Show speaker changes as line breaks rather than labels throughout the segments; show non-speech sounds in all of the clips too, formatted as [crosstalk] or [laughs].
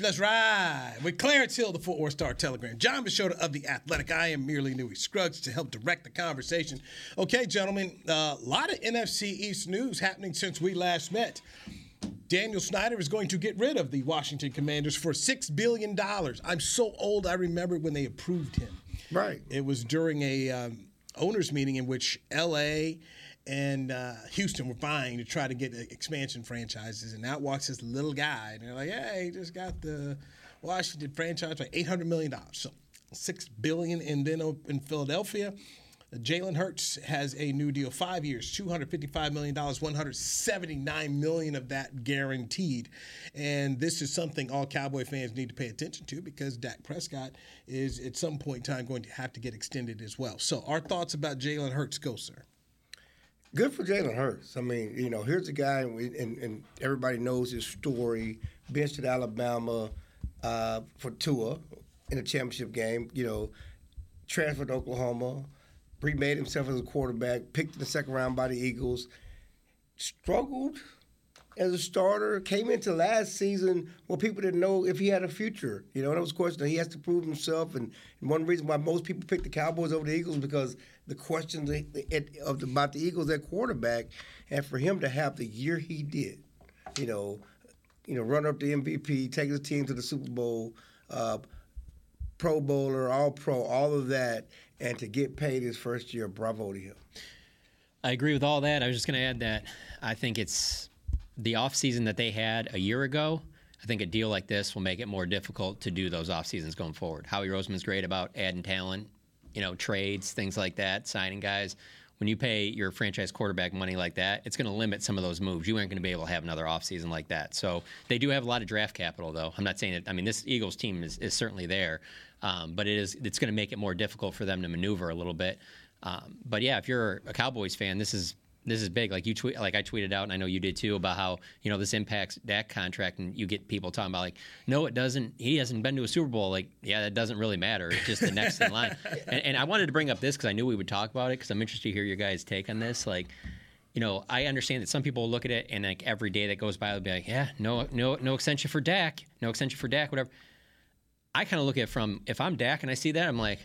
Let's ride with Clarence Hill, the Fort Worth Star Telegram. Jon Machota of The Athletic. I am merely Newy Scruggs to help direct the conversation. Okay, gentlemen, a uh, lot of NFC East news happening since we last met. Daniel Snyder is going to get rid of the Washington Commanders for $6 billion. I'm so old, I remember when they approved him.
Right.
It was during a um, owners meeting in which LA and uh, Houston were vying to try to get expansion franchises, and out walks this little guy, and they're like, "Hey, he just got the Washington franchise for eight hundred million dollars, so six billion." And then in Philadelphia, Jalen Hurts has a new deal, five years, two hundred fifty-five million dollars, one hundred seventy-nine million of that guaranteed. And this is something all Cowboy fans need to pay attention to because Dak Prescott is at some point in time going to have to get extended as well. So, our thoughts about Jalen Hurts go, sir
good for Jalen Hurts. I mean, you know, here's a guy, and, and everybody knows his story. Benched at Alabama uh, for Tua in a championship game. You know, transferred to Oklahoma, remade himself as a quarterback. Picked in the second round by the Eagles. Struggled as a starter. Came into last season where people didn't know if he had a future. You know, that was a question. He has to prove himself, and, and one reason why most people pick the Cowboys over the Eagles because the questions of about the Eagles at quarterback, and for him to have the year he did, you know, you know, run up the MVP, take his team to the Super Bowl, uh, Pro Bowler, All Pro, all of that, and to get paid his first year, bravo to him.
I agree with all that. I was just going to add that I think it's the offseason that they had a year ago. I think a deal like this will make it more difficult to do those off seasons going forward. Howie Roseman's great about adding talent you know, trades, things like that, signing guys. When you pay your franchise quarterback money like that, it's going to limit some of those moves. You aren't going to be able to have another offseason like that. So they do have a lot of draft capital, though. I'm not saying that. I mean, this Eagles team is, is certainly there, um, but it is it's going to make it more difficult for them to maneuver a little bit. Um, but yeah, if you're a Cowboys fan, this is this is big. Like you tweet, like I tweeted out, and I know you did too, about how you know this impacts Dak contract, and you get people talking about like, no, it doesn't. He hasn't been to a Super Bowl. Like, yeah, that doesn't really matter. It's just the next in line. [laughs] And, and I wanted to bring up this because I knew we would talk about it because I'm interested to hear your guys' take on this. Like, you know, I understand that some people look at it and like every day that goes by, they'll be like, yeah, no, no, no extension for Dak, no extension for Dak, whatever. I kind of look at it from if I'm Dak and I see that, I'm like,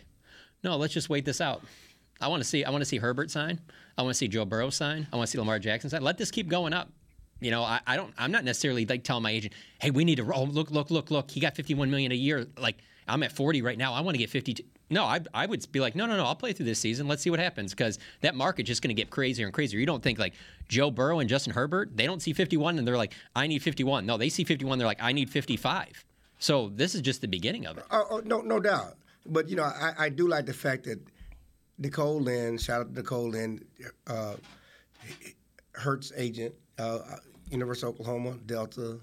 no, let's just wait this out. I want to see I want to see Herbert sign. I want to see Joe Burrow sign. I want to see Lamar Jackson sign. Let this keep going up. You know, I, I don't. I'm not necessarily like telling my agent, "Hey, we need to roll. Look, look, look, look. He got 51 million a year. Like I'm at 40 right now. I want to get 52." No, I, I would be like, no, no, no. I'll play through this season. Let's see what happens because that market's just going to get crazier and crazier. You don't think like Joe Burrow and Justin Herbert, they don't see 51 and they're like, I need 51. No, they see 51. They're like, I need 55. So this is just the beginning of it.
Oh, oh no, no doubt. But you know, I, I do like the fact that Nicole Lynn, shout out to Nicole Lynn, uh, Hurts agent, uh, University of Oklahoma, Delta,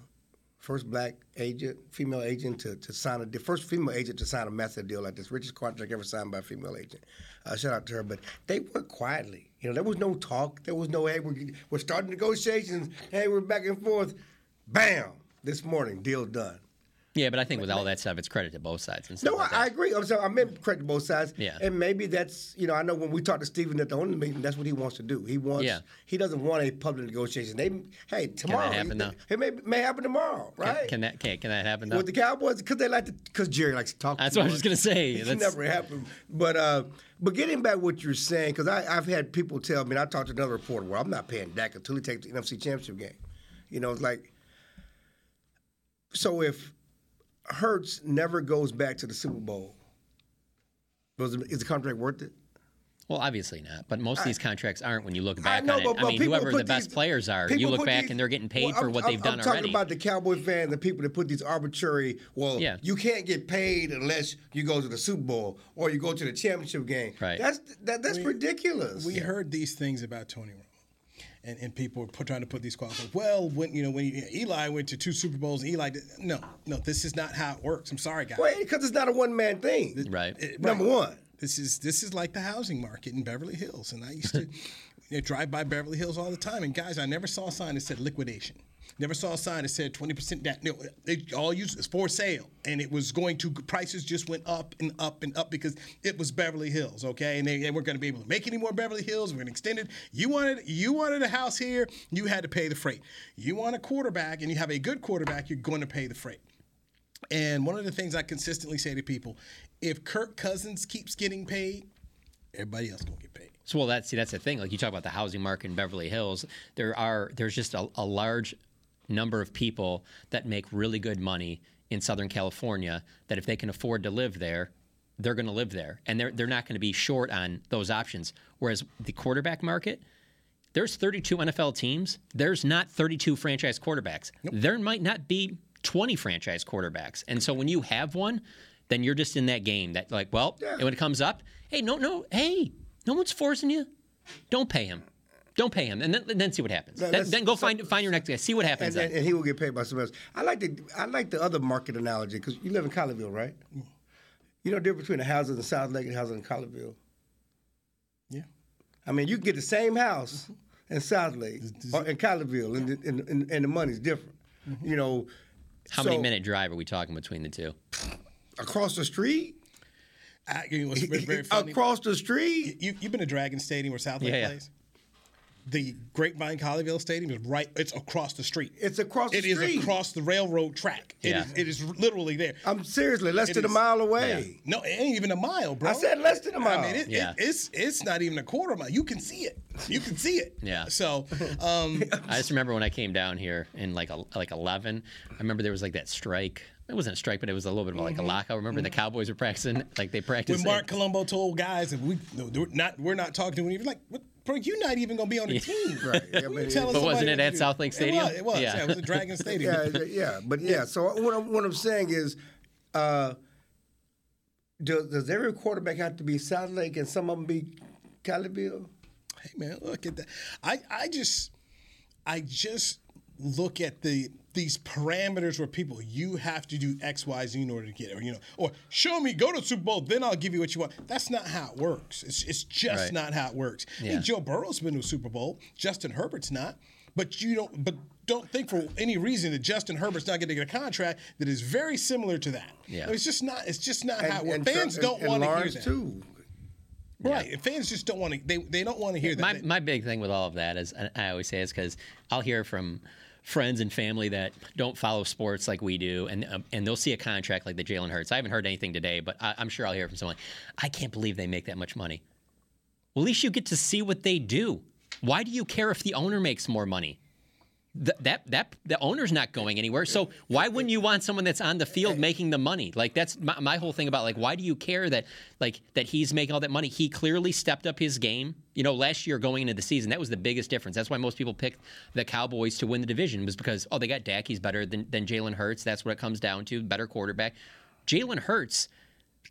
first black agent, female agent to, to sign a the first female agent to sign a massive deal like this, richest contract ever signed by a female agent. Uh, shout out to her, but they worked quietly. You know, there was no talk. There was no hey, we're, we're starting negotiations. Hey, we're back and forth. Bam! This morning, deal done.
Yeah, but I think with all that stuff, it's credit to both sides. And
no,
like
I, I agree. I'm sorry, I meant credit to both sides.
Yeah.
And maybe that's you know I know when we talked to Stephen at the owner meeting, that's what he wants to do. He wants. Yeah. He doesn't want a public negotiation. They hey tomorrow.
Can that happen
It may, may happen tomorrow, right?
Can, can that can, can that happen though?
with the Cowboys? Because they like to because Jerry likes to talk.
That's what I was gonna say. [laughs]
It never happened. But uh, but getting back what you're saying, because I've had people tell me, I talked to another reporter where I'm not paying Dak until he takes the NFC Championship game. You know, it's like so if Hurts never goes back to the Super Bowl, is the contract worth it?
Well, obviously not. But most of these contracts aren't when you look back know, on it. But, but I mean, whoever the best these, players are, you look back these, and they're getting paid well, for what I'm, they've done
I'm talking
already.
about the Cowboy fans, the people that put these arbitrary. Well, yeah. you can't get paid unless you go to the Super Bowl or you go to the championship game.
Right.
That's that, that's
we,
ridiculous.
We yeah. heard these things about Tony Romo and, and people were trying to put these qualifiers. Well, when you know when you, Eli went to two Super Bowls, Eli did, no, no, this is not how it works. I'm sorry, guys.
Well, because it's not a one man thing,
right?
It, Number right. one.
This is this is like the housing market in Beverly Hills, and I used to [laughs] you know, drive by Beverly Hills all the time. And guys, I never saw a sign that said liquidation. Never saw a sign that said 20% down. No, they all used for sale, and it was going to prices just went up and up and up because it was Beverly Hills, okay? And they, they weren't going to be able to make any more Beverly Hills. We're going to extend it. You wanted you wanted a house here, you had to pay the freight. You want a quarterback, and you have a good quarterback, you're going to pay the freight. And one of the things I consistently say to people, if Kirk Cousins keeps getting paid, everybody else gonna get paid.
So well, that's see, that's the thing. Like you talk about the housing market in Beverly Hills, there are there's just a, a large number of people that make really good money in Southern California. That if they can afford to live there, they're going to live there, and they're they're not going to be short on those options. Whereas the quarterback market, there's 32 NFL teams. There's not 32 franchise quarterbacks. There might not be 20 franchise quarterbacks. And so when you have one, then you're just in that game that like, well, and when it comes up, hey, no, no, hey, no one's forcing you. Don't pay him. Don't pay him, and then, then see what happens.
Let-
Then,
let's-
then go
so-
find find your next guy. See what happens.
and, and,
then.
and he will get paid by somebody else. I like the I like the other market analogy because you live in Colleyville, right? You know the difference between a house in South Lake and a house in Colleyville.
Yeah.
I mean, you can get the same house mm-hmm. in South Lake or in Colleyville, and, the- and, and, and the money's different. Mm-hmm. You know,
How many minute drive are we talking between the two?
across the street?
I, you know, very, very funny.
across the street?
You, you've been to Dragon Stadium where South Lake
Yeah, yeah.
plays? The Grapevine Colleyville Stadium is right. It's across the street.
It's across the
It is
street.
across the railroad track. It
Yeah.
is. It is literally there.
I'm seriously less
It
than a mile away.
No, it ain't even a mile, bro.
I said less than a mile.
I mean, it,
Yeah.
it, it's it's not even a quarter mile. You can see it. You can see it.
Yeah.
So, um, [laughs]
I just remember when I came down here in like a, like 11. I remember there was like that strike. It wasn't a strike, but it was a little bit of like a lockout. Remember the Cowboys were practicing like they practiced.
when
practiced.
Mark Colombo told guys, and we no, we're not we're not talking to him. You're like, what, bro, you're not even gonna be on the team. [laughs]
Right. Yeah, I
You
mean,
telling
But wasn't it at
to.
South Lake Stadium?
It was. It was.
Yeah.
Yeah. it was at Dragon [laughs] Stadium.
yeah, yeah, yeah, but yeah. So what I'm, what I'm saying is, uh, does, does every quarterback have to be South Lake and some of them be Colleyville?
Hey man, look at that. I I just I just look at the these parameters where people you have to do X Y Z in order to get it, or you know, or show me go to the Super Bowl, then I'll give you what you want. That's not how it works. It's it's just
Right.
not how it works. Hey, Joe Burrow's been to a Super Bowl. Justin Herbert's not. But you don't. But don't think for any reason that Justin Herbert's not going to get a contract that is very similar to that.
Yeah.
It's just not. It's just not how it works.
Tra-
Fans don't want to hear that.
too.
Right. Fans just don't want to. They they don't want to hear that.
my, my big thing with all of that is, and I always say is because I'll hear from friends and family that don't follow sports like we do, and um, and they'll see a contract like the Jalen Hurts. I haven't heard anything today, but I, I'm sure I'll hear from someone. I can't believe they make that much money. Well, at least you get to see what they do. Why do you care if the owner makes more money? Th- that that the owner's not going anywhere. So why wouldn't you want someone that's on the field making the money? Like that's my, my whole thing about like why do you care that like that he's making all that money? He clearly stepped up his game. You know, last year going into the season, that was the biggest difference. That's why most people picked the Cowboys to win the division was because oh they got Dak, he's better than than Jalen Hurts. That's what it comes down to, better quarterback. Jalen Hurts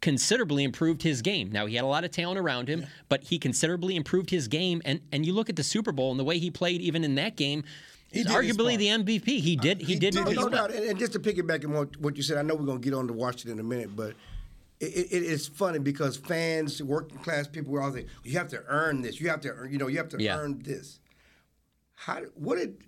considerably improved his game. Now he had a lot of talent around him, but he considerably improved his game. And and you look at the Super Bowl and the way he played, even in that game, he's
did
arguably the MVP. He did. He, did.
did
No, no doubt. And, and just to piggyback on what, what you said, I know we're going to get on to Washington in a minute, but it, it, it's funny because fans, working class people, we're all saying, you have to earn this. You have to, earn, you know, you have to
Yeah.
earn this. How? What did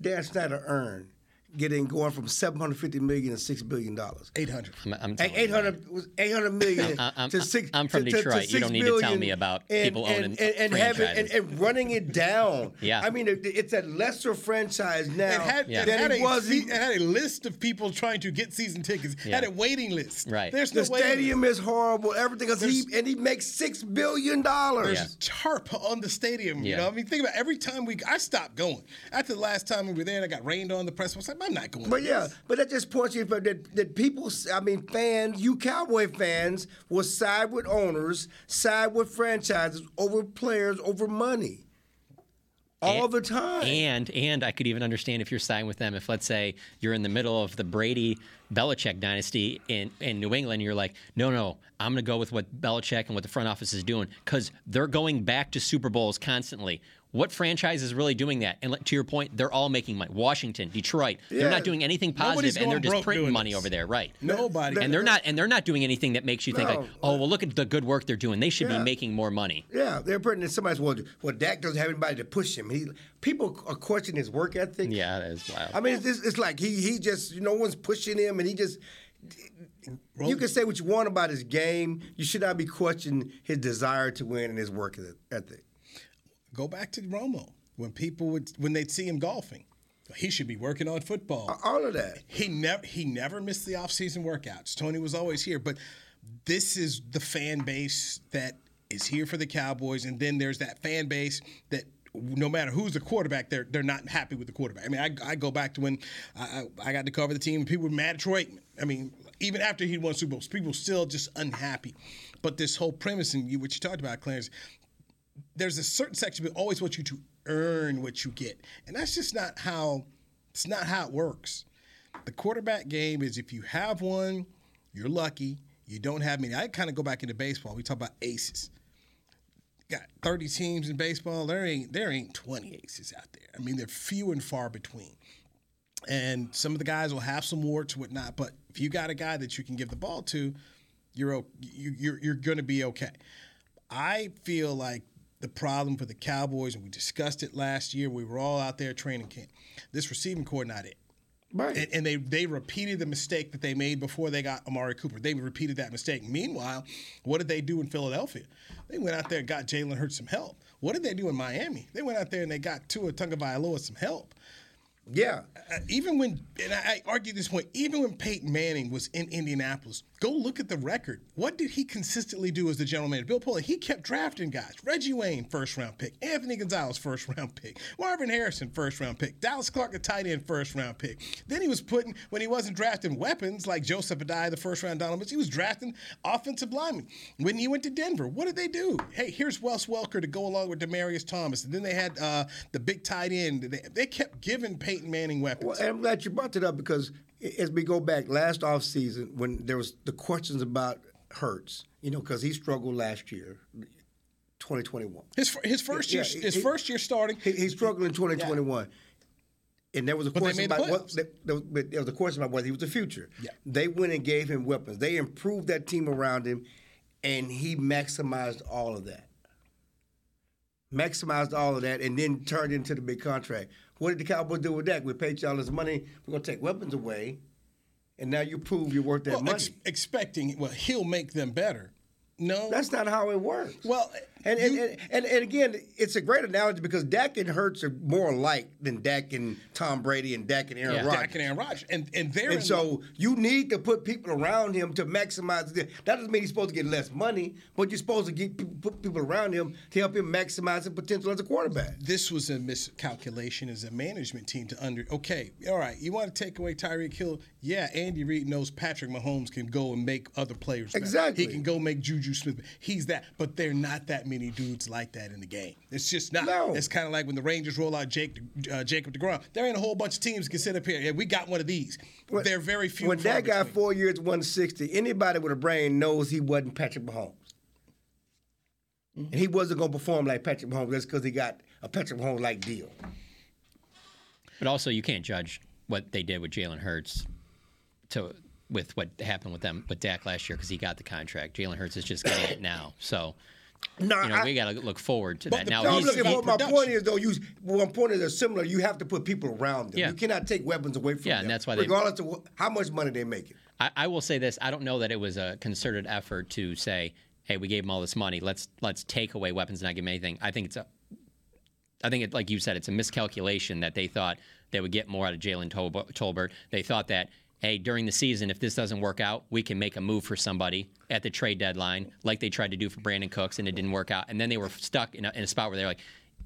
Dan Snyder earn? Getting going from seven hundred fifty million to six billion dollars.
Eight hundred.
I'm, I'm telling you,
Eight hundred was eight hundred million
I'm- I'm-
to six.
I'm from
to- to- to
Detroit. You don't need to tell me about
and-
people
and,
owning
and, and having and, and running it down. [laughs]
Yeah.
I mean, it, it's a lesser franchise now
It had,
Yeah.
it,
than
had
it
a,
was.
se- it had a list of people trying to get season tickets. It Had a waiting list.
Right.
There's
The
no
stadium
list.
is horrible. Everything else, he and he makes six billion dollars.
Yeah.
Tarp on the stadium. You
Yeah.
know, I mean, think about it. every time we. I stopped going after the last time we were there. and I got rained on. The press was like, I'm not going.
But
to
yeah,
this."
but that just points you that that people, I mean, fans, you Cowboy fans, will side with owners, side with franchises over players, over money, all
And-
the time.
And and I could even understand if you're siding with them. If let's say you're in the middle of the Brady Belichick dynasty in in New England, you're like, no, no, I'm going to go with what Belichick and what the front office is doing because they're going back to Super Bowls constantly. What franchise is really doing that? And to your point, they're all making money. Washington, Detroit, they're not doing anything and they're just printing money
this.
over there, right?
Nobody.
And they're not, and they're not doing anything that makes you think
No.
like, oh, well, look at the good work they're doing. They should
Yeah.
be making more money.
Yeah, they're putting somebody's well, well, Dak doesn't have anybody to push him. He people are questioning his work ethic.
Yeah, that is wild.
I mean, it's, it's, it's like he he just no one's pushing him, and he just. You can say what you want about his game. You should not be questioning his desire to win and his work ethic.
Go back to Romo when people would when they'd see him golfing. He should be working on football.
All of that.
He never he never missed the offseason workouts. Tony was always here, but this is the fan base that is here for the Cowboys, and then there's that fan base that no matter who's the quarterback, they're they're not happy with the quarterback. I mean, I, I go back to when I, I got to cover the team, and people were mad at Troy Aikman. I mean, even after he won Super Bowls, people were still just unhappy. But this whole premise and you, what you talked about, Clarence, there's a certain section that always wants you to earn what you get, and that's just not how it's not how it works. The quarterback game is if you have one, you're lucky. You don't have many. I kind of go back into baseball. We talk about aces. Got 30 teams in baseball. There ain't there ain't 20 aces out there. I mean, they're few and far between. And some of the guys will have some warts, whatnot. But if you got a guy that you can give the ball to, you're you're you're going to be okay. I feel like the problem for the Cowboys, and we discussed it last year. We were all out there training camp. This receiving corps not it.
Right.
And, and they they repeated the mistake that they made before they got Amari Cooper. They repeated that mistake. Meanwhile, what did they do in Philadelphia? They went out there and got Jalen Hurts some help. What did they do in Miami? They went out there and they got Tua Tagovailoa some help.
yeah.
Uh, even when, and I, I argue this point, even when Peyton Manning was in Indianapolis, go look at the record. What did he consistently do as the general manager? Bill Polian, he kept drafting guys. Reggie Wayne, first round pick. Anthony Gonzalez, first round pick. Marvin Harrison, first round pick. Dallas Clark, a tight end, first round pick. Then he was putting, when he wasn't drafting weapons like Joseph Addai, the first round Donovan, he was drafting offensive linemen. When he went to Denver, what did they do? Hey, here's Wes Welker to go along with Demaryius Thomas. And then they had uh, the big tight end. They, they kept giving Peyton Manning weapons.
Well, I'm glad you brought that up because as we go back last offseason when there was the questions about Hurts, you know, because he struggled last year, 2021.
His his first
Yeah,
year his
he-
first year starting.
He, he struggled in 2021. And there was a
they
question about what there there was a question about whether he was the future.
Yeah.
They went and gave him weapons. They improved that team around him, and he maximized all of that. Maximized all of that, and then turned into the big contract. What did the Cowboys do with that? We paid you all this money. We're gonna take weapons away, and now you prove you're worth that
well,
money.
ex- expecting well he'll make them better. No,
That's not how it works.
well.
And and,
you-
and, and and again, it's a great analogy because Dak and Hurts are more alike than Dak and Tom Brady and Dak and Aaron
Yeah.
Rodgers.
Dak and Aaron Rodgers, and and they're
And so you need to put people around him to maximize. The, that doesn't mean he's supposed to get less money, but you're supposed to get put people around him to help him maximize his potential as a quarterback.
this was a miscalculation as a management team to under. Okay, all right, you want to take away Tyreek Hill? Yeah, Andy Reid knows Patrick Mahomes can go and make other players. better.
Exactly.
he can go make Juju Smith. He's that, but they're not that many dudes like that in the game. It's just not.
No.
It's kind of like when the Rangers roll out Jake, uh, Jacob Degrom. There ain't a whole bunch of teams can sit up here. Yeah, we got one of these. they're very few.
When that guy
between.
four years, one sixty, anybody with a brain knows he wasn't Patrick Mahomes, and he wasn't going to perform like Patrick Mahomes just because he got a Patrick Mahomes like deal.
But also, you can't judge what they did with Jalen Hurts to with what happened with them with Dak last year because he got the contract. Jalen Hurts is just getting it now, so [clears throat]
No,
you know
I-
we got to look forward to that. Now
No, I'm
he's,
looking
he-
for my point is though. You one point is they're similar. You have to put people around them.
Yeah.
You cannot take weapons away from
Yeah,
them.
and that's why they-
regardless of what, how much money they make it.
I, I will say this: I don't know that it was a concerted effort to say, "Hey, we gave them all this money. Let's let's take away weapons and not give them anything." I think it's a, I think it, like you said, it's a miscalculation that they thought they would get more out of Jalen Tol- Tolbert. They thought that, hey, during the season, if this doesn't work out, we can make a move for somebody at the trade deadline, like they tried to do for Brandin Cooks, and it didn't work out. And then they were stuck in a, in a spot where they're like.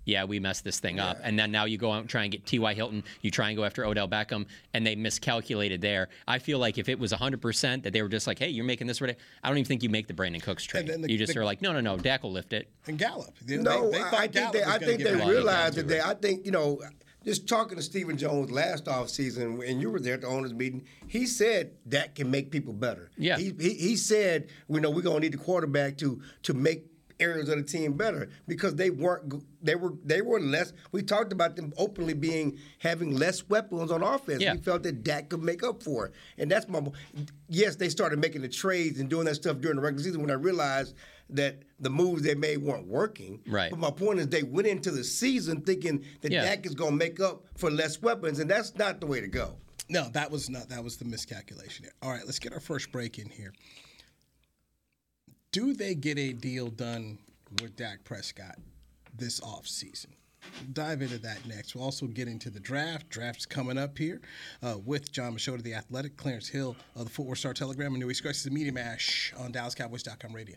Yeah, we messed this thing up. And then now you go out and try and get T.Y. Hilton. You try and go after Odell Beckham, and they miscalculated there. I feel like if it was 100% that they were just like, hey, you're making this, ready, I don't even think you make the Brandin Cooks trade.
the-
you just
the-
are like, no, no, no, Dak will lift it.
and Gallup. They-
No,
they, they
I-
thought
think they,
was
I think they
it.
Well, he
realized that they. I think you know, just talking to Stephen Jones last offseason, and you were there at the owners' meeting. He said that can make people better.
Yeah.
He he, he said, you know, we're gonna need the quarterback to to make areas of the team better because they weren't they were they were less. We talked about them openly being having less weapons on offense.
Yeah.
We felt that Dak could make up for it, and that's my. Yes, they started making the trades and doing that stuff during the regular season when I realized that the moves they made weren't working.
Right.
But my point is, they went into the season thinking that
Yeah.
Dak is going to make up for less weapons, and that's not the way to go.
No, that was not. That was the miscalculation. Here. All right, let's get our first break in here. Do they get a deal done with Dak Prescott this offseason? We'll dive into that next. We'll also get into the draft. Draft's coming up here uh, with Jon Machota, the Athletic, Clarence Hill of the Fort Worth Star Telegram, and Newy Scruggs is the Media Mash on DallasCowboys.com radio.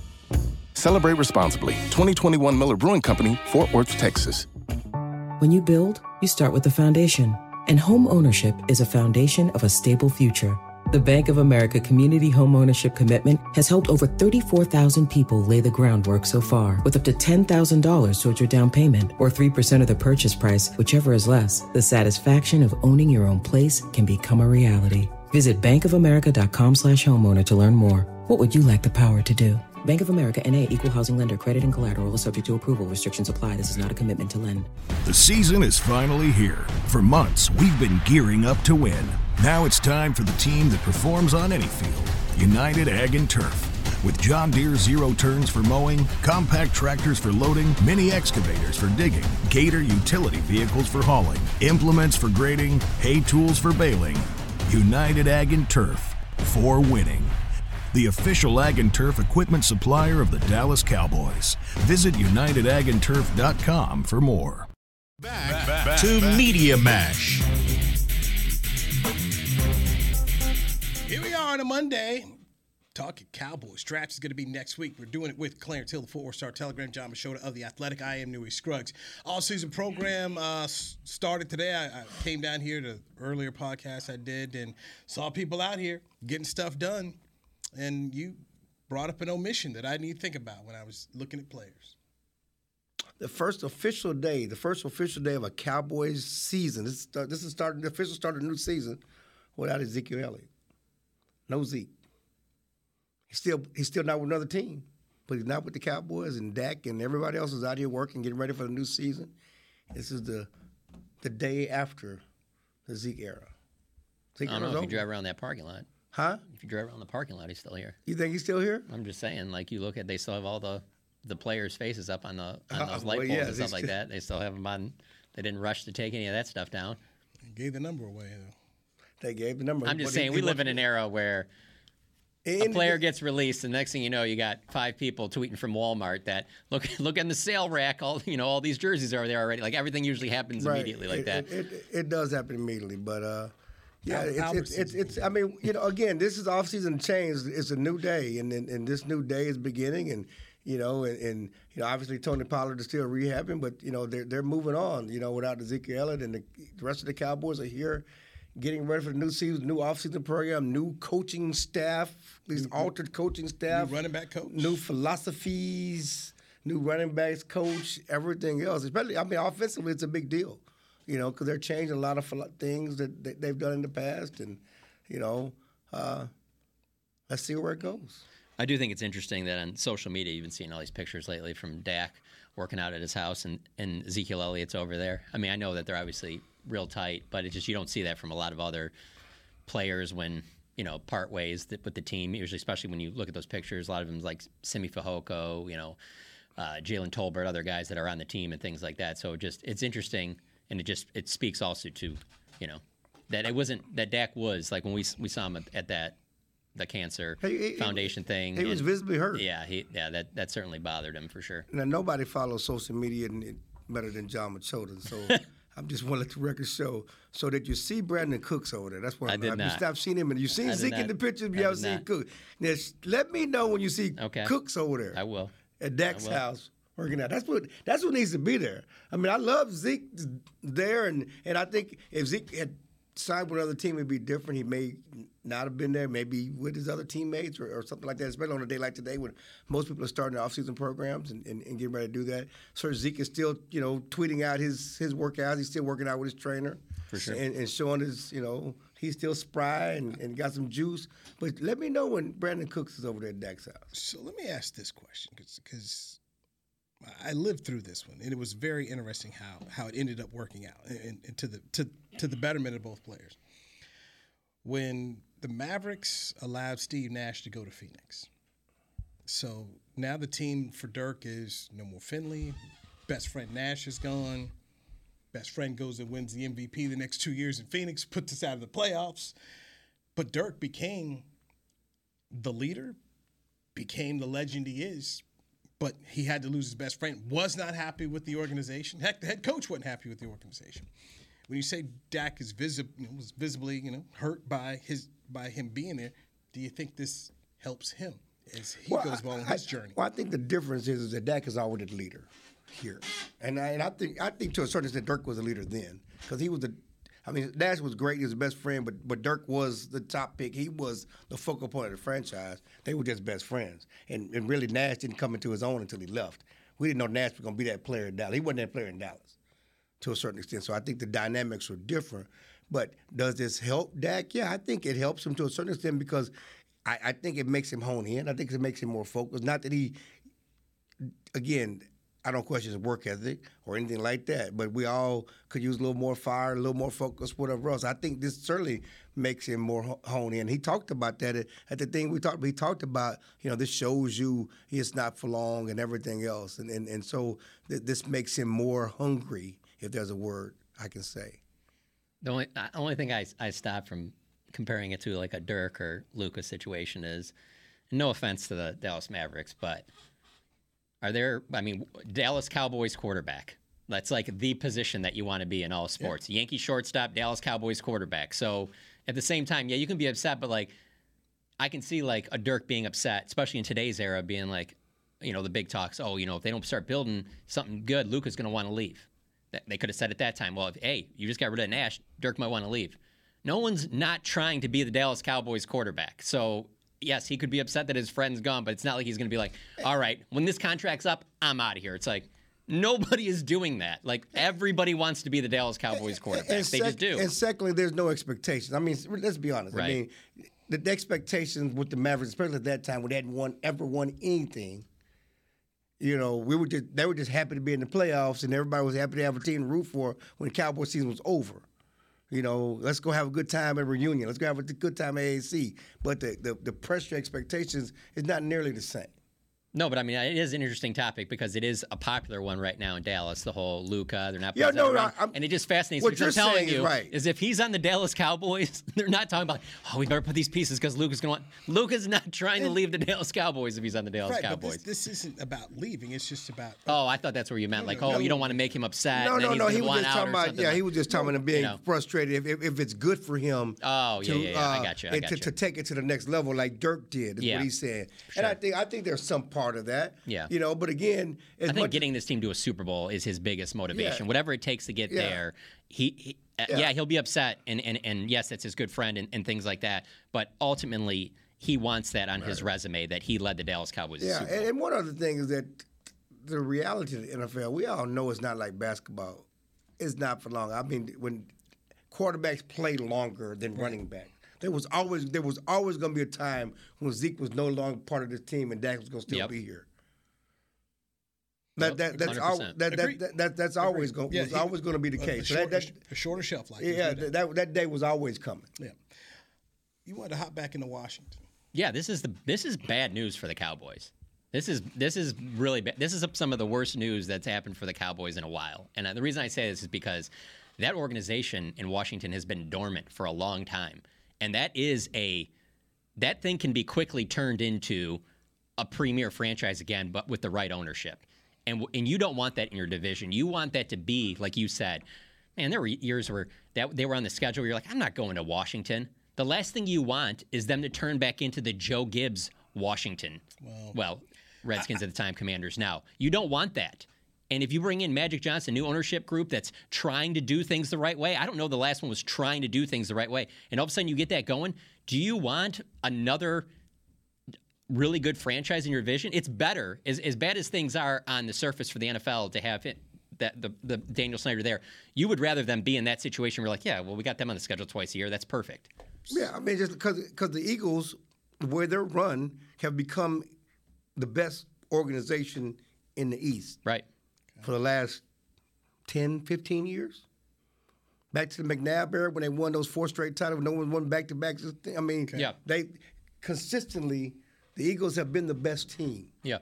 Celebrate responsibly. 2021 Miller Brewing Company, Fort Worth, Texas.
When you build, you start with the foundation. And home ownership is a foundation of a stable future. The Bank of America Community Home Ownership Commitment has helped over 34,000 people lay the groundwork so far, with up to $10,000 towards your down payment or 3% of the purchase price, whichever is less. The satisfaction of owning your own place can become a reality. Visit bankofamerica.com slash homeowner to learn more. What would you like the power to do? Bank of America NA Equal Housing Lender Credit and collateral is subject to approval. Restrictions apply. This is not a commitment to lend.
The season is finally here. For months, we've been gearing up to win. Now it's time for the team that performs on any field United Ag and Turf. With John Deere zero turns for mowing, compact tractors for loading, mini excavators for digging, Gator utility vehicles for hauling, implements for grading, hay tools for baling. United Ag and Turf for winning. The official Ag and Turf equipment supplier of the Dallas Cowboys. Visit UnitedAgAndTurf.com for more. Back, to Media Mash.
Here we are on a Monday. Talking Cowboys. Draft is going to be next week. We're doing it with Clarence Hill, the four-star Telegram, Jon Machota of The Athletic. I am Newy Scruggs. All season program uh, started today. I, I came down here to earlier podcast I did and saw people out here getting stuff done. And you brought up an omission that I need to think about when I was looking at players.
the first official day, the first official day of a Cowboys season. This is, this is starting the official start of a new season without Ezekiel Elliott. No Zeke. He's still he's still not with another team, but he's not with the Cowboys and Dak and everybody else is out here working, getting ready for the new season. This is the the day after the Zeke era. Zeke
I don't know if you drive around that parking lot.
Huh?
If you drive around the parking lot, he's still here.
You think he's still here?
I'm just saying, like you look at, they still have all the the players' faces up on the on
Uh,
those
well,
light poles
yeah,
and stuff like [laughs] that. They still have them on. They didn't rush to take any of that stuff down.
They gave the number away, though.
They gave the number.
I'm just
but
saying,
he-
we
he
live in an era where a player gets released, and next thing you know, you got five people tweeting from Walmart that look [laughs] look in the sale rack. All you know, all these jerseys are there already. Like everything usually happens
Right.
immediately like
It-
that.
It, it, it does happen immediately, but uh, yeah,
Al-
it's, it's, it's, it's. I mean, you know, again, this is off season change. It's a new day, and, and and this new day is beginning, and you know, and, and you know, obviously Tony Pollard is still rehabbing, but you know, they're they're moving on. You know, without Ezekiel Elliott, and the, the rest of the Cowboys are here. Getting ready for the new season, new offseason program, new coaching staff, these mm-hmm. altered coaching staff,
New running back coach.
new philosophies, new running backs coach, everything else. Especially, I mean, offensively, it's a big deal, you know, because they're changing a lot of things that, they've done in the past, and you know, uh, let's see where it goes.
I do think it's interesting that on social media you've been seeing all these pictures lately from Dak working out at his house and, and Ezekiel Elliott's over there. I mean, I know that they're obviously real tight, but it just you don't see that from a lot of other players when you know part ways with the team. Usually, especially when you look at those pictures, a lot of them like Simi Fehoko, you know, uh, Jalen Tolbert, other guys that are on the team and things like that. So just it's interesting and it just it speaks also to, you know, that it wasn't that Dak was like when we we saw him at, at that the cancer
He- he-
foundation thing.
he was visibly hurt.
Yeah, he yeah that that certainly bothered him for sure.
Now nobody follows social media better than Jon Machota, so [laughs] I'm just want to let the record show so that you see Brandin Cooks over there. That's what
I
I'm,
did
You
not.
stopped seeing him, and you seen Zeke in the pictures. but You haven't seen
not.
Cook. Now, let me know when you see
Okay.
Cooks over there.
I will.
at Dak's
will.
house working out. That's what that's what needs to be there. I mean, I love Zeke there, and and I think if Zeke had signed with another team, it'd be different. He may not have been there, maybe with his other teammates or, or something like that. Especially on a day like today, when most people are starting their off-season programs and, and, and getting ready to do that. So Zeke is still, you know, tweeting out his his workouts. He's still working out with his trainer,
For sure.
and, and showing his, you know, he's still spry and, and got some juice. But let me know when Brandin Cooks is over there at Dak's house.
So let me ask this question because I lived through this one, and it was very interesting how how it ended up working out, and, and to the to to the betterment of both players. When the Mavericks allowed Steve Nash to go to Phoenix, so now the team for Dirk is no more Finley. Best friend Nash is gone. Best friend goes and wins the MVP the next two years in Phoenix, puts us out of the playoffs. But Dirk became the leader, became the legend he is, but he had to lose his best friend. Was not happy with the organization. Heck, the head coach wasn't happy with the organization. When you say Dak is visible, you know, was visibly, you know, hurt by his by him being there, do you think this helps him as he
Well,
goes along
I-
his journey?
Well, I think the difference is, is that Dak is already the leader here, and I, and I think I think to a certain extent Dirk was a leader then because he was the. I mean, Nash was great; he was the best friend, but but Dirk was the top pick. He was the focal point of the franchise. They were just best friends, and and really Nash didn't come into his own until he left. We didn't know Nash was going to be that player in Dallas. He wasn't that player in Dallas to a certain extent. So I think the dynamics were different. But does this help Dak? Yeah, I think it helps him to a certain extent because I, I think it makes him hone in. I think it makes him more focused. Not that he, again, I don't question his work ethic or anything like that, but we all could use a little more fire, a little more focus, whatever else. I think this certainly makes him more ho- hone in. He talked about that at, the thing we talked. He talked about, you know, this shows you it's not for long and everything else, and and, and so th- this makes him more hungry, if there's a word I can say.
The only the only thing I I stop from comparing it to like a Dirk or Luka's situation is, no offense to the Dallas Mavericks, but are there? I mean, Dallas Cowboys quarterback. That's like the position that you want to be in all sports. Yankee shortstop, Dallas Cowboys quarterback. So at the same time, yeah, you can be upset, but like I can see like a Dirk being upset, especially in today's era, being like, you know, the big talks. Oh, you know, if they don't start building something good, Luka's going to want to leave. That- They could have said at that time, well, if, hey, you just got rid of Nash, Dirk might want to leave. No one's not trying to be the Dallas Cowboys quarterback. So yes, he could be upset that his friend's gone, but it's not like he's going to be like, all right, when this contract's up, I'm out of here. It's like nobody is doing that. Like everybody wants to be the Dallas Cowboys quarterback. They just do.
And secondly, there's no expectations. I mean, let's be honest. I
Right.
mean, the, the expectations with the Mavericks, especially at that time, when they hadn't won ever won anything. You know, we were just they were just happy to be in the playoffs, and everybody was happy to have a team to root for when the Cowboy season was over. You know, let's go have a good time at reunion. Let's go have a good time at AAC. But the, the, the pressure expectations is not nearly the same.
No, but I mean, it is an interesting topic because it is a popular one right now in Dallas. The whole Luka, they're not.
Yeah,
putting that
no,
and it just fascinates
what
me.
you're
I'm telling you,
right.
is if he's on the Dallas Cowboys, [laughs] they're not talking about. Oh, we better put these pieces because Luka's going to want. Luka's not trying to leave the Dallas Cowboys if he's on the Dallas
right,
Cowboys.
but this, this isn't about leaving. It's just about
oh, I thought that's where you meant. Like, oh, you don't want to make him upset.
No,
and
no, no. He was just talking about yeah.
like-
He was just talking about being
you know.
frustrated if, if, it's good for him.
Oh, yeah, yeah, yeah. I uh, got you, I got
to,
you.
to take it to the next level, like Dirk did, is
Yeah.
what he's saying. And I think I think there's some part of that.
Yeah.
You know, but again, as
I think
much,
getting this team to a Super Bowl is his biggest motivation.
Yeah.
Whatever it takes to get
Yeah.
there, he, he uh,
Yeah.
yeah. he'll be upset, and and and yes, that's his good friend and, and things like that. But ultimately, he wants that on his resume that he led the Dallas Cowboys.
yeah. And, and one other thing is that the reality of the NFL, we all know it's not like basketball. It's not for long. I mean, when quarterbacks play longer than running back. There was always there was always going to be a time when Zeke was no longer part of this team and Dak was going to still
Yep.
be here. That, that that's al-
100%.
that, that, that that's always going
Yeah,
was
he-
always going to be the case.
A,
So
short,
that, that,
a shorter shelf life.
yeah,
There's no doubt.
that, that day was always coming.
yeah. You wanted to hop back into Washington.
Yeah, this is the this is bad news for the Cowboys. This is this is really bad. This is some of the worst news that's happened for the Cowboys in a while. And uh, the reason I say this is because that organization in Washington has been dormant for a long time, and that is a that thing can be quickly turned into a premier franchise again, but with the right ownership. And and you don't want that in your division. You want that to be like you said. Man, there were years where that they were on the schedule. Where you're like, I'm not going to Washington. The last thing you want is them to turn back into the Joe Gibbs Washington. Well, well Redskins at the time, Commanders now. You don't want that. And if you bring in Magic Johnson, new ownership group that's trying to do things the right way, I don't know the last one was trying to do things the right way. And all of a sudden you get that going. Do you want another really good franchise in your vision? It's better, as, as bad as things are on the surface for the NFL, to have it, that the, the Daniel Snyder there. You would rather them be in that situation where, you're like, yeah, well, we got them on the schedule twice a year. That's perfect.
Yeah, I mean, just because because the Eagles, where they're run, have become the best organization in the East.
Right.
For the last 10, 15 years. Back to the McNabb era when they won those four straight titles, no one won back to back. I mean,
Yeah.
they consistently, the Eagles have been the best team
Yeah.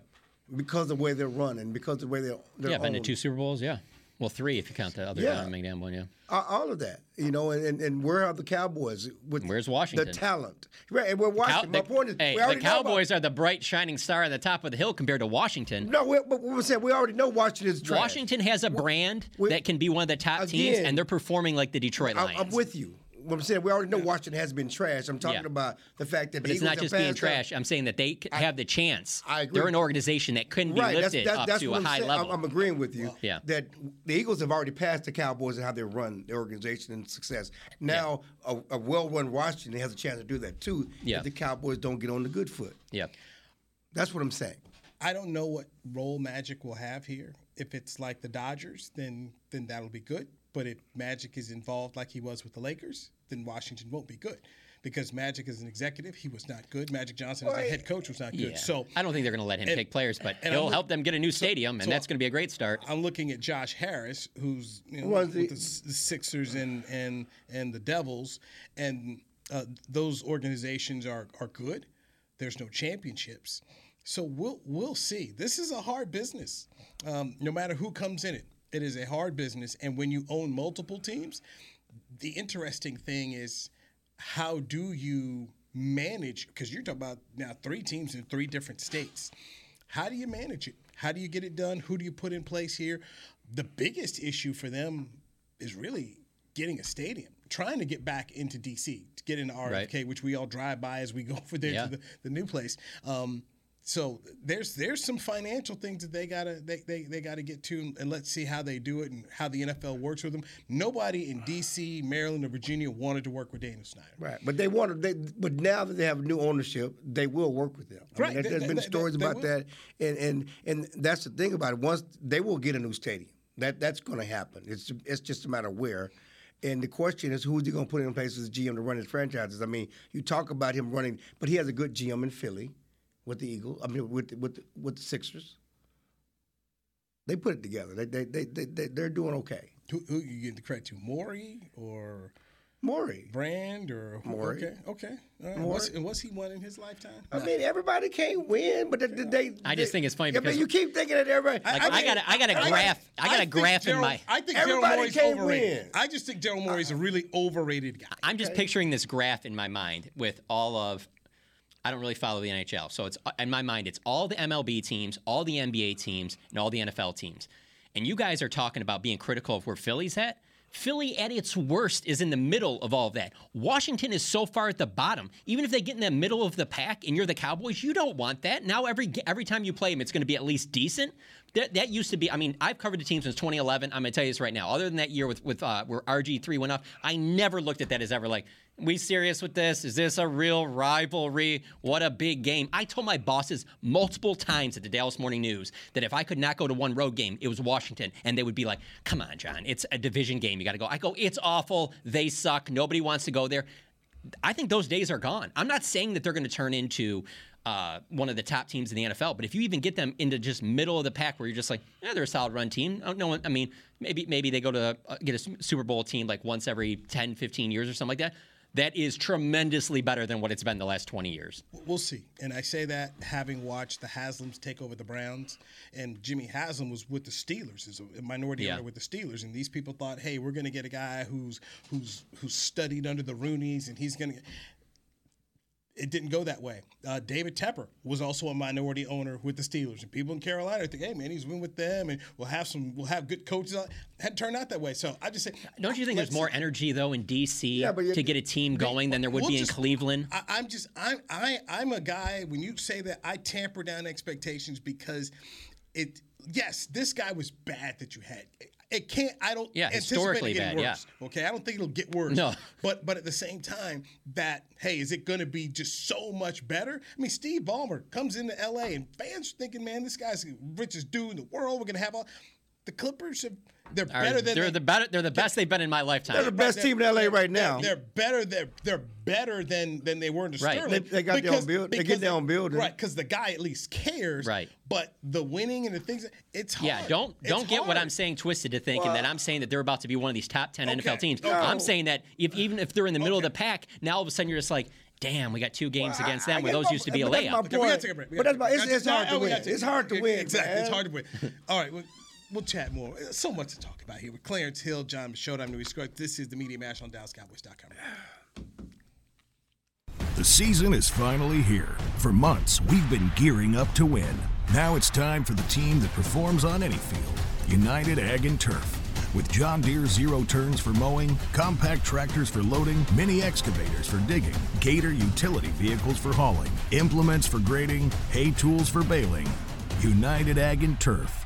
because of the way they're running, because of the way they're, they're
yeah, been to two Super Bowls. Yeah. Well, three if you count the other
Yeah.
uh, McNabb one. Yeah.
All of that, you know, and, and, where are the Cowboys? With
Where's Washington?
The talent, right? And we're
Cow-
Washington. My
the,
point is,
hey,
we
the
already know about-
Cowboys are the bright shining star on the top of the hill compared to Washington.
No, we, but what we said, we already know Washington's. is trash.
Washington has a brand
we-
that can be one of the top teams, and they're performing like the Detroit Lions.
I'm with you. What I'm saying, we already know Washington has been trash. I'm talking
Yeah.
about the fact that
But
the
it's
Eagles
not
have
just being
passed
trash.
up-
I'm saying that they c have the chance.
I agree.
They're an organization that couldn't be
Right, that's,
lifted
that's,
up
that's
to
what
a
I'm
high
saying.
level.
I'm, I'm agreeing with you
Yeah.
that the Eagles have already passed the Cowboys and how they run the organization and success. Now, a, a well-run Washington has a chance to do that too
Yeah.
if the Cowboys don't get on the good foot.
yeah.
That's what I'm saying.
I don't know what role Magic will have here. If it's like the Dodgers, then then that'll be good. But if Magic is involved like he was with the Lakers, then Washington won't be good. Because Magic is an executive, he was not good. Magic Johnson as a head coach was not good.
Yeah.
So
I don't think they're going to let him
and-
pick players, but
and
he'll
I'm
help them get a new stadium, and
so
that's going to be a great start.
I'm looking at Josh Harris, who's you know, with
the-
the, the Sixers and and and the Devils, and uh, those organizations are are good. There's no championships, so we'll we'll see. This is a hard business, um, no matter who comes in it. It is a hard business, and when you own multiple teams, the interesting thing is how do you manage because you're talking about now three teams in three different states. How do you manage it? How do you get it done? Who do you put in place here? The biggest issue for them is really getting a stadium trying to get back into dc to get into rfk
Right.
which we all drive by as we go over there
Yeah.
to the, the new place. Um, so there's there's some financial things that they gotta they, they, they gotta get to and let's see how they do it and how the NFL works with them. Nobody in DC, Maryland, or Virginia wanted to work with Daniel Snyder.
Right, but they want to. They, but now that they have new ownership, they will work with them. I mean,
Right, they-
there's
they-
been
they-
stories
they
about that, and and and that's the thing about it. Once they will get a new stadium, that that's going to happen. It's it's just a matter of where. And the question is, who's he going to put in place as a GM to run his franchises? I mean, you talk about him running, but he has a good GM in Philly with the Eagles. I mean, with with with the Sixers. They put it together. They they they, they, they they're doing okay.
Who, who you give the credit to? Morey or
Morey.
Brand or who-
Morey.
Okay, okay. All right.
Morey.
Was, and was he won in his lifetime?
I mean, everybody can't win, but they. they
I just think it's funny
I mean,
because-
you keep thinking that everybody.
Like, I, got a, I got a graph. I got a
think
graph in my.
I think Daryl
Everybody
Morey's
can't
overrated.
win.
I just think Daryl Morey's a uh, really overrated guy.
I'm just picturing this graph in my mind with all of. I don't really follow the NHL, so it's in my mind. It's all the MLB teams, all the NBA teams, and all the NFL teams. And you guys are talking about being critical of where Philly's at. Philly at its worst is in the middle of all of that. Washington is so far at the bottom. Even if they get in the middle of the pack and you're the Cowboys, you don't want that. Now every every time you play them, it's going to be at least decent. That, that used to be. I mean, I've covered the team since 2011. I'm going to tell you this right now. Other than that year with with uh, where RG three went off, I never looked at that as ever like we serious with this? Is this a real rivalry? What a big game. I told my bosses multiple times at the Dallas Morning News that if I could not go to one road game, it was Washington. And they would be like, come on, Jon, it's a division game. You got to go. I go, it's awful. They suck. Nobody wants to go there. I think those days are gone. I'm not saying that they're going to turn into uh, one of the top teams in the NFL, but if you even get them into just middle of the pack, where you're just like, yeah, they're a solid run team. Oh, no one, I mean, maybe maybe they go to uh, get a Super Bowl team like once every 10, 15 years or something like that. That is tremendously better than what it's been the last 20 years.
We'll see. And I say that having watched the Haslams take over the Browns, and Jimmy Haslam was with the Steelers is a minority
Yeah.
owner with the Steelers, and these people thought, hey, we're going to get a guy who's who's who's studied under the Rooneys, and he's going to. It didn't go that way. Uh, David Tepper was also a minority owner with the Steelers, and people in Carolina think, "Hey, man, he's been with them, and we'll have some, we'll have good coaches." On Had turned out that way, so I just say,
Don't you think there's more energy though in DC
Yeah,
to get a team going than there would
We'll
be in Cleveland?
I, I'm just I'm I I'm a guy. When you say that, I tamper down expectations because it. Yes, this guy was bad that you had. It, can't. I don't.
Yeah, historically bad, yeah.
Worse, Okay, I don't think it'll get worse.
No.
But but at the same time, that hey, is it going to be just so much better? I mean, Steve Ballmer comes into L.A. and fans are thinking, man, this guy's the richest dude in the world. We're going to have all. The Clippers have. They're
Are-
better than
they're
they-
the better. They're the best they've been in my lifetime.
They're the best team in LA right
they're-
now.
They're better. They're they're better than than they were in the
Right.
Sterling.
They- they got their own build- they get
because
their own building.
Right, because the guy at least cares.
Right.
But the winning and the things, it's hard.
Yeah, don't
It's
don't get what. I'm saying twisted to thinking that I'm saying that they're about to be one of these top ten
Okay,
NFL teams.
okay.
I'm saying that if even if they're in the middle of the pack, now all of a sudden you're just like, damn, we got two games against them where
I
those
get
used to be a
but that's my
layup.
Okay, we gotta
point.
take a break. We
But that's my- it's- it's hard to win. It's hard to win,
Exactly, it's hard to win. All right, we'll, chat more. So much to talk about here with Clarence Hill, John Showtime, Newy Scruggs. This is the Media Mash on DallasCowboys.com.
The season is finally here. For months, we've been gearing up to win. Now it's time for the team that performs on any field United Ag and Turf. With John Deere zero turns for mowing, compact tractors for loading, mini excavators for digging, Gator utility vehicles for hauling, implements for grading, hay tools for baling. United Ag and Turf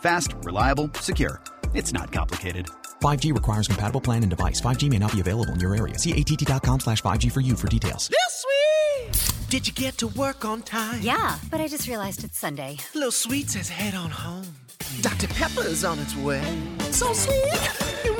Fast, reliable, secure. It's not complicated.
5G requires compatible plan and device. 5G may not be available in your area. See att.com slash 5G for you for details.
This sweet! Did you get to work on time?
Yeah, but I just realized it's Sunday.
Little Sweet says head on home. Dr. Pepper's on its way. So sweet,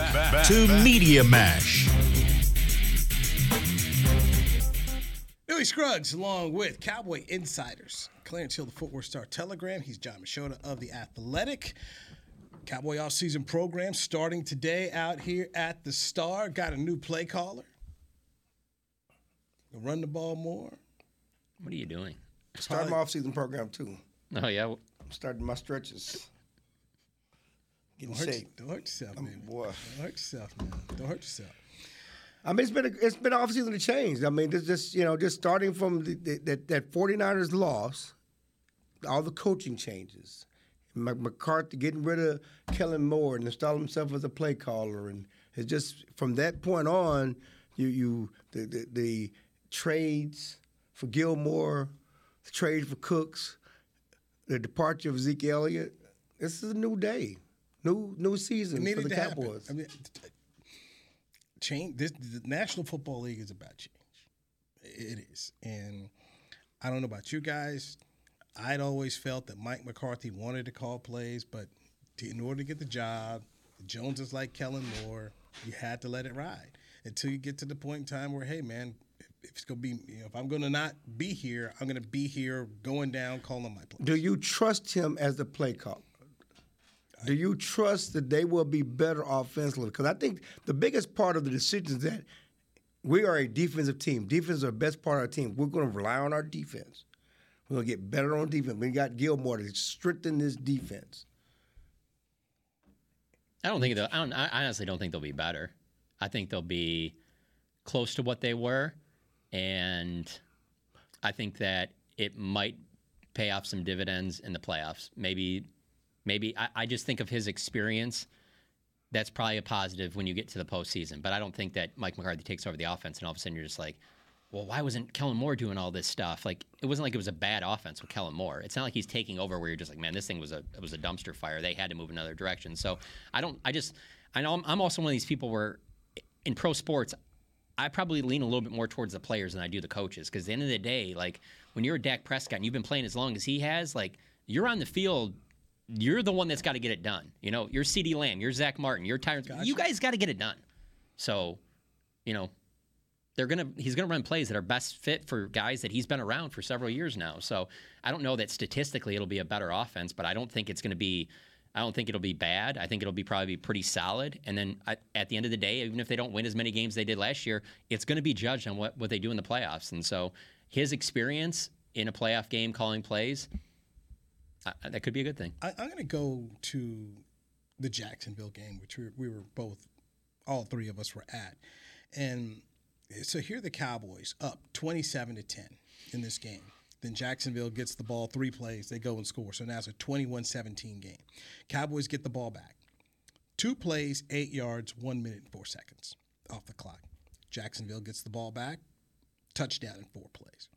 to Media Mash.
Newy Scruggs, along with Cowboy Insiders, Clarence Hill, the Fort Worth Star Telegram. He's Jon Machota of The Athletic. Cowboy offseason program starting today out here at the Star. Got a new play caller. Run the ball more.
What are you doing?
Start my off-season program too.
Oh yeah.
I'm starting my stretches.
Don't hurt,
shape.
don't hurt yourself, man.
Oh, boy.
Don't hurt yourself, man. Don't hurt yourself.
I mean, it's been a, it's been off season to change. I mean, this just you know just starting from the, the, that that 49ers loss, all the coaching changes, McCarthy getting rid of Kellen Moore and installing himself as a play caller, and it's just from that point on, you you the the, the trades for Gilmore, the trade for Cooks, the departure of Zeke Elliott. This is a new day, new new season for the. Cowboys.
I mean, change. This the National Football League is about change. It is, and I don't know about you guys. I'd always felt that Mike McCarthy wanted to call plays, but to, in order to get the job, the Joneses like Kellen Moore, you had to let it ride until you get to the point in time where, hey, man, if it's gonna be, you know, if I'm gonna not be here, I'm gonna be here, going down, calling my play.
Do you trust him as the play caller? Do you trust that they will be better offensively? Because I think the biggest part of the decision is that we are a defensive team. Defense is the best part of our team. We're going to rely on our defense. We're going to get better on defense. We got Gilmore to strengthen this defense.
I don't think they'll. I, don't, I honestly don't think they'll be better. I think they'll be close to what they were, and I think that it might pay off some dividends in the playoffs. Maybe, maybe I, I just think of his experience. That's probably a positive when you get to the postseason. But I don't think that Mike McCarthy takes over the offense and all of a sudden you're just like, well, why wasn't Kellen Moore doing all this stuff? Like it wasn't like it was a bad offense with Kellen Moore. It's not like he's taking over where you're just like, man, this thing was a it was a dumpster fire. They had to move another direction. So I don't. I just I know I'm, also one of these people where in pro sports. I probably lean a little bit more towards the players than I do the coaches because at the end of the day, like when you're a Dak Prescott and you've been playing as long as he has, like you're on the field you're the one that's got to get it done. You know, you're CeeDee Lamb, you're Zack Martin, you're Tyron. Gotcha. You guys got to get it done. So, you know, they're gonna he's gonna run plays that are best fit for guys that he's been around for several years now. So I don't know that statistically it'll be a better offense, but I don't think it's gonna be. I don't think it'll be bad. I think it'll be probably be pretty solid. And then at the end of the day, even if they don't win as many games they did last year, it's going to be judged on what, what they do in the playoffs. And so his experience in a playoff game calling plays, uh, that could be a good thing.
I, am going to go to the Jacksonville game, which we, we were both, all three of us were at, and so here are the Cowboys up 27 to 10 in this game. Then Jacksonville gets the ball three plays, they go and score. So now it's a 21-17 game. Cowboys get the ball back. Two plays, eight yards, one minute and four seconds off the clock. Jacksonville gets the ball back, touchdown in four plays.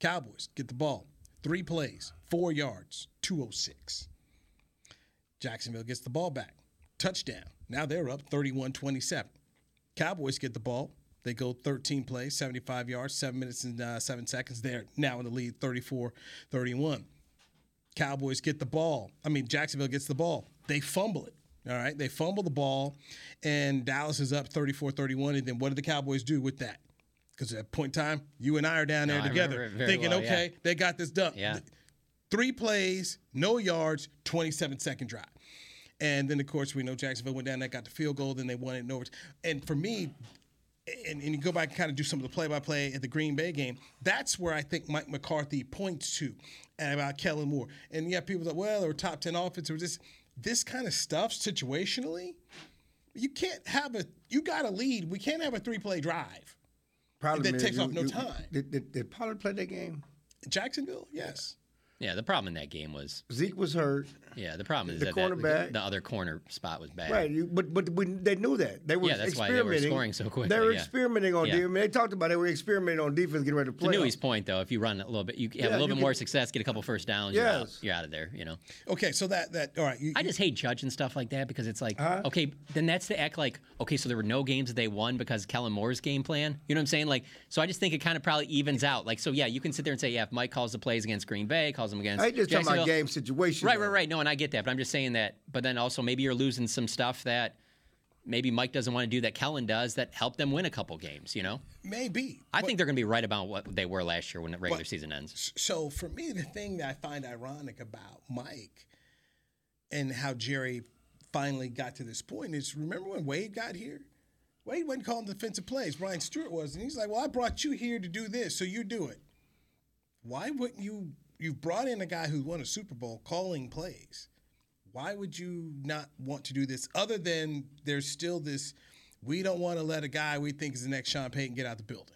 Cowboys get the ball, Three plays, four yards, 206. Jacksonville gets the ball back. Touchdown. Now they're up 31 27. Cowboys get the ball. They go 13 plays, 75 yards, seven minutes and uh, seven seconds. They're now in the lead 34 31. Cowboys get the ball. I mean, Jacksonville gets the ball. They fumble it. All right. They fumble the ball, and Dallas is up 34 31. And then what do the Cowboys do with that? Because at that point in time, you and I are down there
no,
together thinking,
well,
okay,
yeah.
they got this done.
Yeah.
Three plays, no yards, 27 second drive. And then, of course, we know Jacksonville went down there, got the field goal, then they won it in overtime. And for me, and, and you go back and kind of do some of the play by play at the Green Bay game, that's where I think Mike McCarthy points to about Kellen Moore. And yeah, people that, well, they were top 10 offense or this, this kind of stuff situationally. You can't have a, you got a lead. We can't have a three play drive.
Problem
that takes off no time.
Did, did, did Pollard play that game?
Jacksonville, yes.
Yeah, the problem in that game was
Zeke was hurt.
yeah. The problem is
The
that, that
cornerback-
the other corner spot was bad.
Right, you, but but when they knew that they were
Yeah, that's why they were
experimenting.
scoring so quickly,
They were
yeah.
experimenting on
Yeah.
defense. I mean, they talked about it. They were experimenting on defense, getting ready to play.
To
play.
Newy's point, though, if you run a little bit, you have
Yeah,
a little
you
bit more success, get a couple first downs, you're, out,
Yes.
you're out of there. You know.
Okay, so that that all right. You,
I just hate judging stuff like that because it's like,
Uh-huh.
okay, then that's to act like, okay, so there were no games that they won because Kellen Moore's game plan. You know what I'm saying? Like, so I just think it kind of probably evens out. Like, so yeah, you can sit there and say, yeah, if Mike calls the plays against Green Bay, calls them against.
I just talking about game situation.
Right, right, right. No, and I get that, but I'm just saying that. But then also maybe you're losing some stuff that maybe Mike doesn't want to do that Kellen does that helped them win a couple games. You know,
maybe.
I think they're going to be right about what they were last year when the regular season ends.
So for me, the thing that I find ironic about Mike and how Jerry finally got to this point is remember when Wade got here? Wade wasn't calling defensive plays. Brian Stewart was. And he's like, well, I brought you here to do this, so you do it. Why wouldn't you? You've brought in a guy who won a Super Bowl calling plays. Why would you not want to do this other than there's still this, we don't want to let a guy we think is the next Sean Payton get out the building?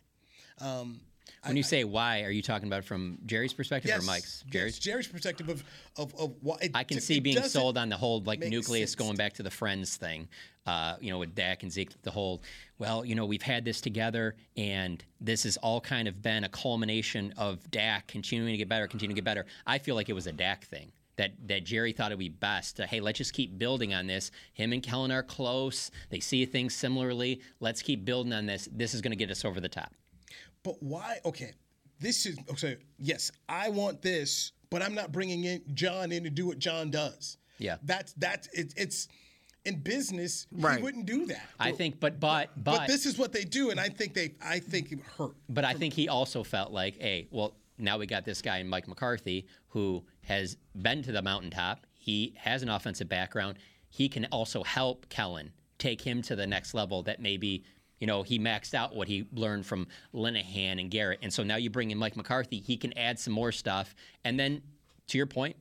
Um,
When you say why, are you talking about from Jerry's perspective
Yes,
or Mike's?
yes,
Jerry's.
Jerry's perspective of of, of why it,
I can see being sold on the whole like nucleus going back to the friends thing. Uh, you know, with Dak and Zeke, the whole. Well, you know, we've had this together, and this has all kind of been a culmination of Dak continuing to get better, continuing to get better. I feel like it was a Dak thing. That, that Jerry thought it would be best. To, hey, let's just keep building on this. Him and Kellen are close. They see things similarly. Let's keep building on this. This is going to get us over the top.
But why? Okay, this is okay. Yes, I want this, but I'm not bringing in John in to do what John does.
Yeah.
That's that's it, it's in business,
Right.
he wouldn't do that.
I think, but but but,
But, this is what they do, and I think they, I think it hurt.
But I think he also felt like, hey, well, now we got this guy, Mike McCarthy, who has been to the mountaintop. He has an offensive background. He can also help Kellen take him to the next level that maybe, you know, he maxed out what he learned from Linehan and Garrett. And so now you bring in Mike McCarthy. He can add some more stuff. And then, to your point,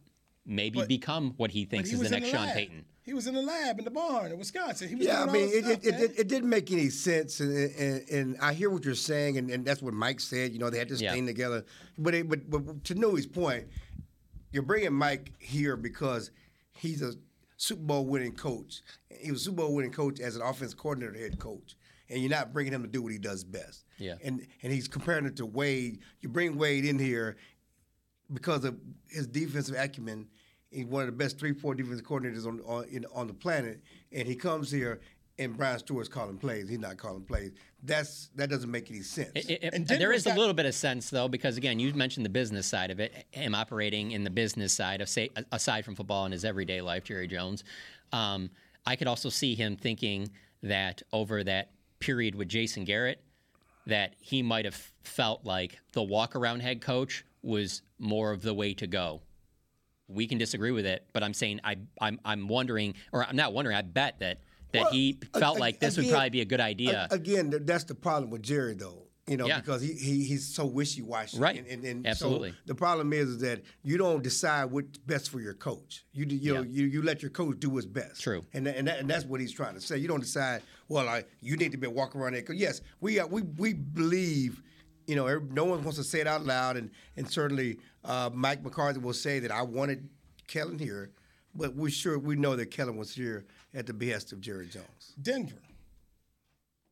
maybe
But-
become what he thinks
he
is the next
the
Sean. Payton.
He was in the lab in the barn in Wisconsin. He was
Yeah, I mean, it, it,
stuff,
it, it, it didn't make any sense, and, and, and I hear what you're saying, and, and that's what Mike said. You know, they had this
Yeah.
thing together. But, it, but but to Newy's point, you're bringing Mike here because he's a Super Bowl winning coach. He was a Super Bowl winning coach as an offense coordinator, head coach, and you're not bringing him to do what he does best.
Yeah.
And and he's comparing it to Wade. You bring Wade in here because of his defensive acumen. He's one of the best three, four defensive coordinators on on, in, on the planet, and he comes here and Brian Stewart's calling plays. He's not calling plays. That's that doesn't make any sense.
It- it-
And
there is a little bit of sense though, because again, you mentioned the business side of it. Him operating in the business side of say, aside from football in his everyday life, Jerry Jones. Um, I could also see him thinking that over that period with Jason Garrett, that he might have felt like the walk around head coach was more of the way to go. We can disagree with it, but I'm saying I, I'm I'm wondering, or I'm not wondering. I bet that that
Well,
he felt
a-
like this would probably be a good idea.
A- Again, that's the problem with Jerry, though. You know,
Yeah.
because he, he he's so wishy washy.
Right.
And, and, and
Absolutely.
So the problem is, is that you don't decide what's best for your coach. You you know
Yeah.
you, you let your coach do what's best.
True.
And and, that, and that's what he's trying to say. You don't decide. Well, like you need to be a walk around there. 'Cause Yes, we are, we we believe. You know, no one wants to say it out loud, and and certainly uh, Mike McCarthy will say that I wanted Kellen here, but we sure we know that Kellen was here at the behest of Jerry Jones.
Denver.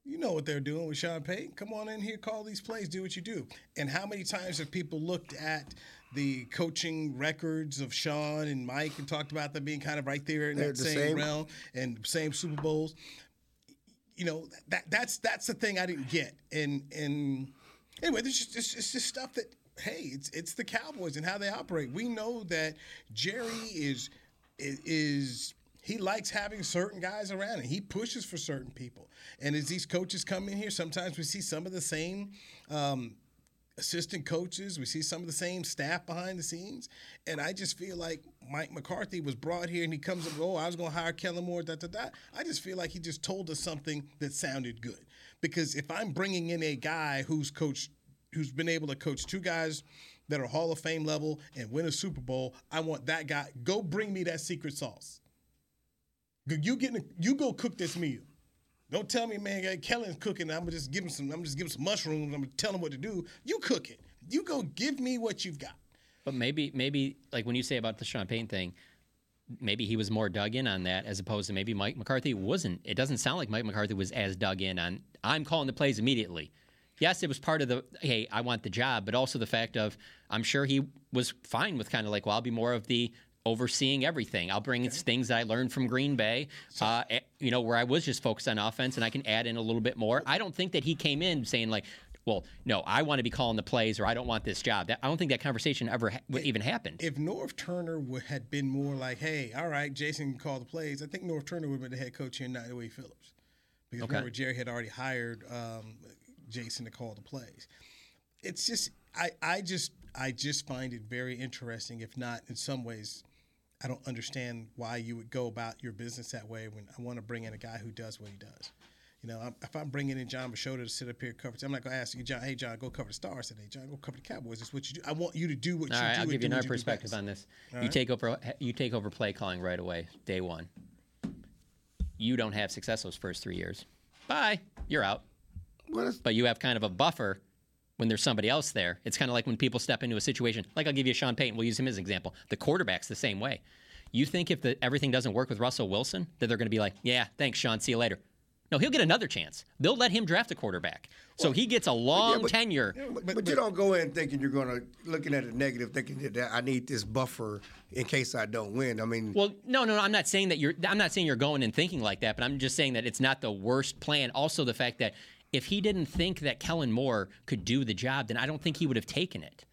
You know what they're doing with Sean Payton. Come on in here, call these plays, do what you do. And how many times have people looked at the coaching records of Sean and Mike and talked about them being kind of right there in
They're
that
the
same,
same.
realm and same Super Bowls? You know that that's that's the thing I didn't get. And and anyway, there's just it's, just stuff that hey, it's it's the Cowboys and how they operate. We know that Jerry is is he likes having certain guys around and he pushes for certain people. And as these coaches come in here, sometimes we see some of the same um, assistant coaches, we see some of the same staff behind the scenes. And I just feel like Mike McCarthy was brought here and he comes up, oh, I was going to hire Kellen Moore, da da da. I just feel like he just told us something that sounded good. Because if I'm bringing in a guy who's coached, who's been able to coach two guys that are Hall of Fame level and win a Super Bowl, I want that guy. Go bring me that secret sauce. You get you go cook this meal. Don't tell me, man, Kellen's cooking. I'm gonna just give him some. I'm just give him some mushrooms. I'm gonna tell him what to do. You cook it. You go give me what you've got.
But maybe, maybe like when you say about the Sean Payton thing, maybe he was more dug in on that as opposed to maybe Mike McCarthy wasn't. It doesn't sound like Mike McCarthy was as dug in on. I'm calling the plays immediately. Yes, it was part of the hey, I want the job, but also the fact of I'm sure he was fine with kind of like, well, I'll be more of the overseeing everything. I'll bring in things that I learned from Green Bay, uh, eh, you know, where I was just focused on offense, and I can add in a little bit more. I don't think that he came in saying like, well, no, I want to be calling the plays, or I don't want this job. That, I don't think that conversation ever ha- even happened.
If Norv Turner would, had been more like, hey, all right, Jason can call the plays, I think Norv Turner would have been the head coach here, not Wade Phillips. Because
Okay.
remember, Jerry had already hired um, Jason to call the plays. It's just, I, I just, I just find it very interesting. If not, in some ways, I don't understand why you would go about your business that way when I want to bring in a guy who does what he does. You know, I'm, if I'm bringing in Jon Machota to sit up here and cover, I'm not going to ask you, Jon. Hey, John, go cover the Stars today. John, go cover the Cowboys. It's what you do. I want you to do what
All
you
right,
do.
I'll
and
give
do
you
what
another
do
perspective on this.
All
you
right?
take over. You take over play calling right away, day one. You don't have success those first three years. Bye. You're out. But you have kind of a buffer when there's somebody else there. It's kind of like when people step into a situation. Like I'll give you Sean Payton. We'll use him as an example. The quarterback's the same way. You think if the, everything doesn't work with Russell Wilson, that they're going to be like, "Yeah, thanks, Sean. See you later." No, he'll get another chance. They'll let him draft a quarterback, so he gets a long
but-
tenure.
But, but you don't go in thinking you're going to looking at it negative, thinking that I need this buffer in case I don't win. I mean,
Well, no, no, no. I'm not saying that you're. I'm not saying you're going and thinking like that, but I'm just saying that it's not the worst plan. Also, the fact that if he didn't think that Kellen Moore could do the job, then I don't think he would have taken it.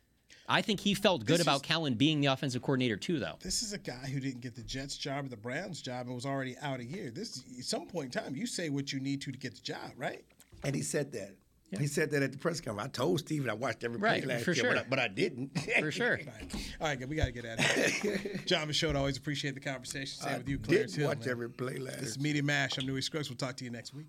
I think he felt good
This
about
is-
Kellen being the offensive coordinator too, though.
This is a guy who didn't get the Jets job or the Browns job and was already out a year. This at some point in time, you say what you need to to get the job, right?
And he said that. He said that at the press conference. I told Steven I watched every
Right,
play last
for
year,
sure.
but, I, but I didn't.
For sure. [laughs]
All right, good. We got to get out of here. [laughs] Jon Machota, always appreciate the conversation. Same
I
with you, Clarence
didn't
Hill.
watch
man.
every play last
This is Media Mash. I'm Newy Scruggs. We'll talk to you next week.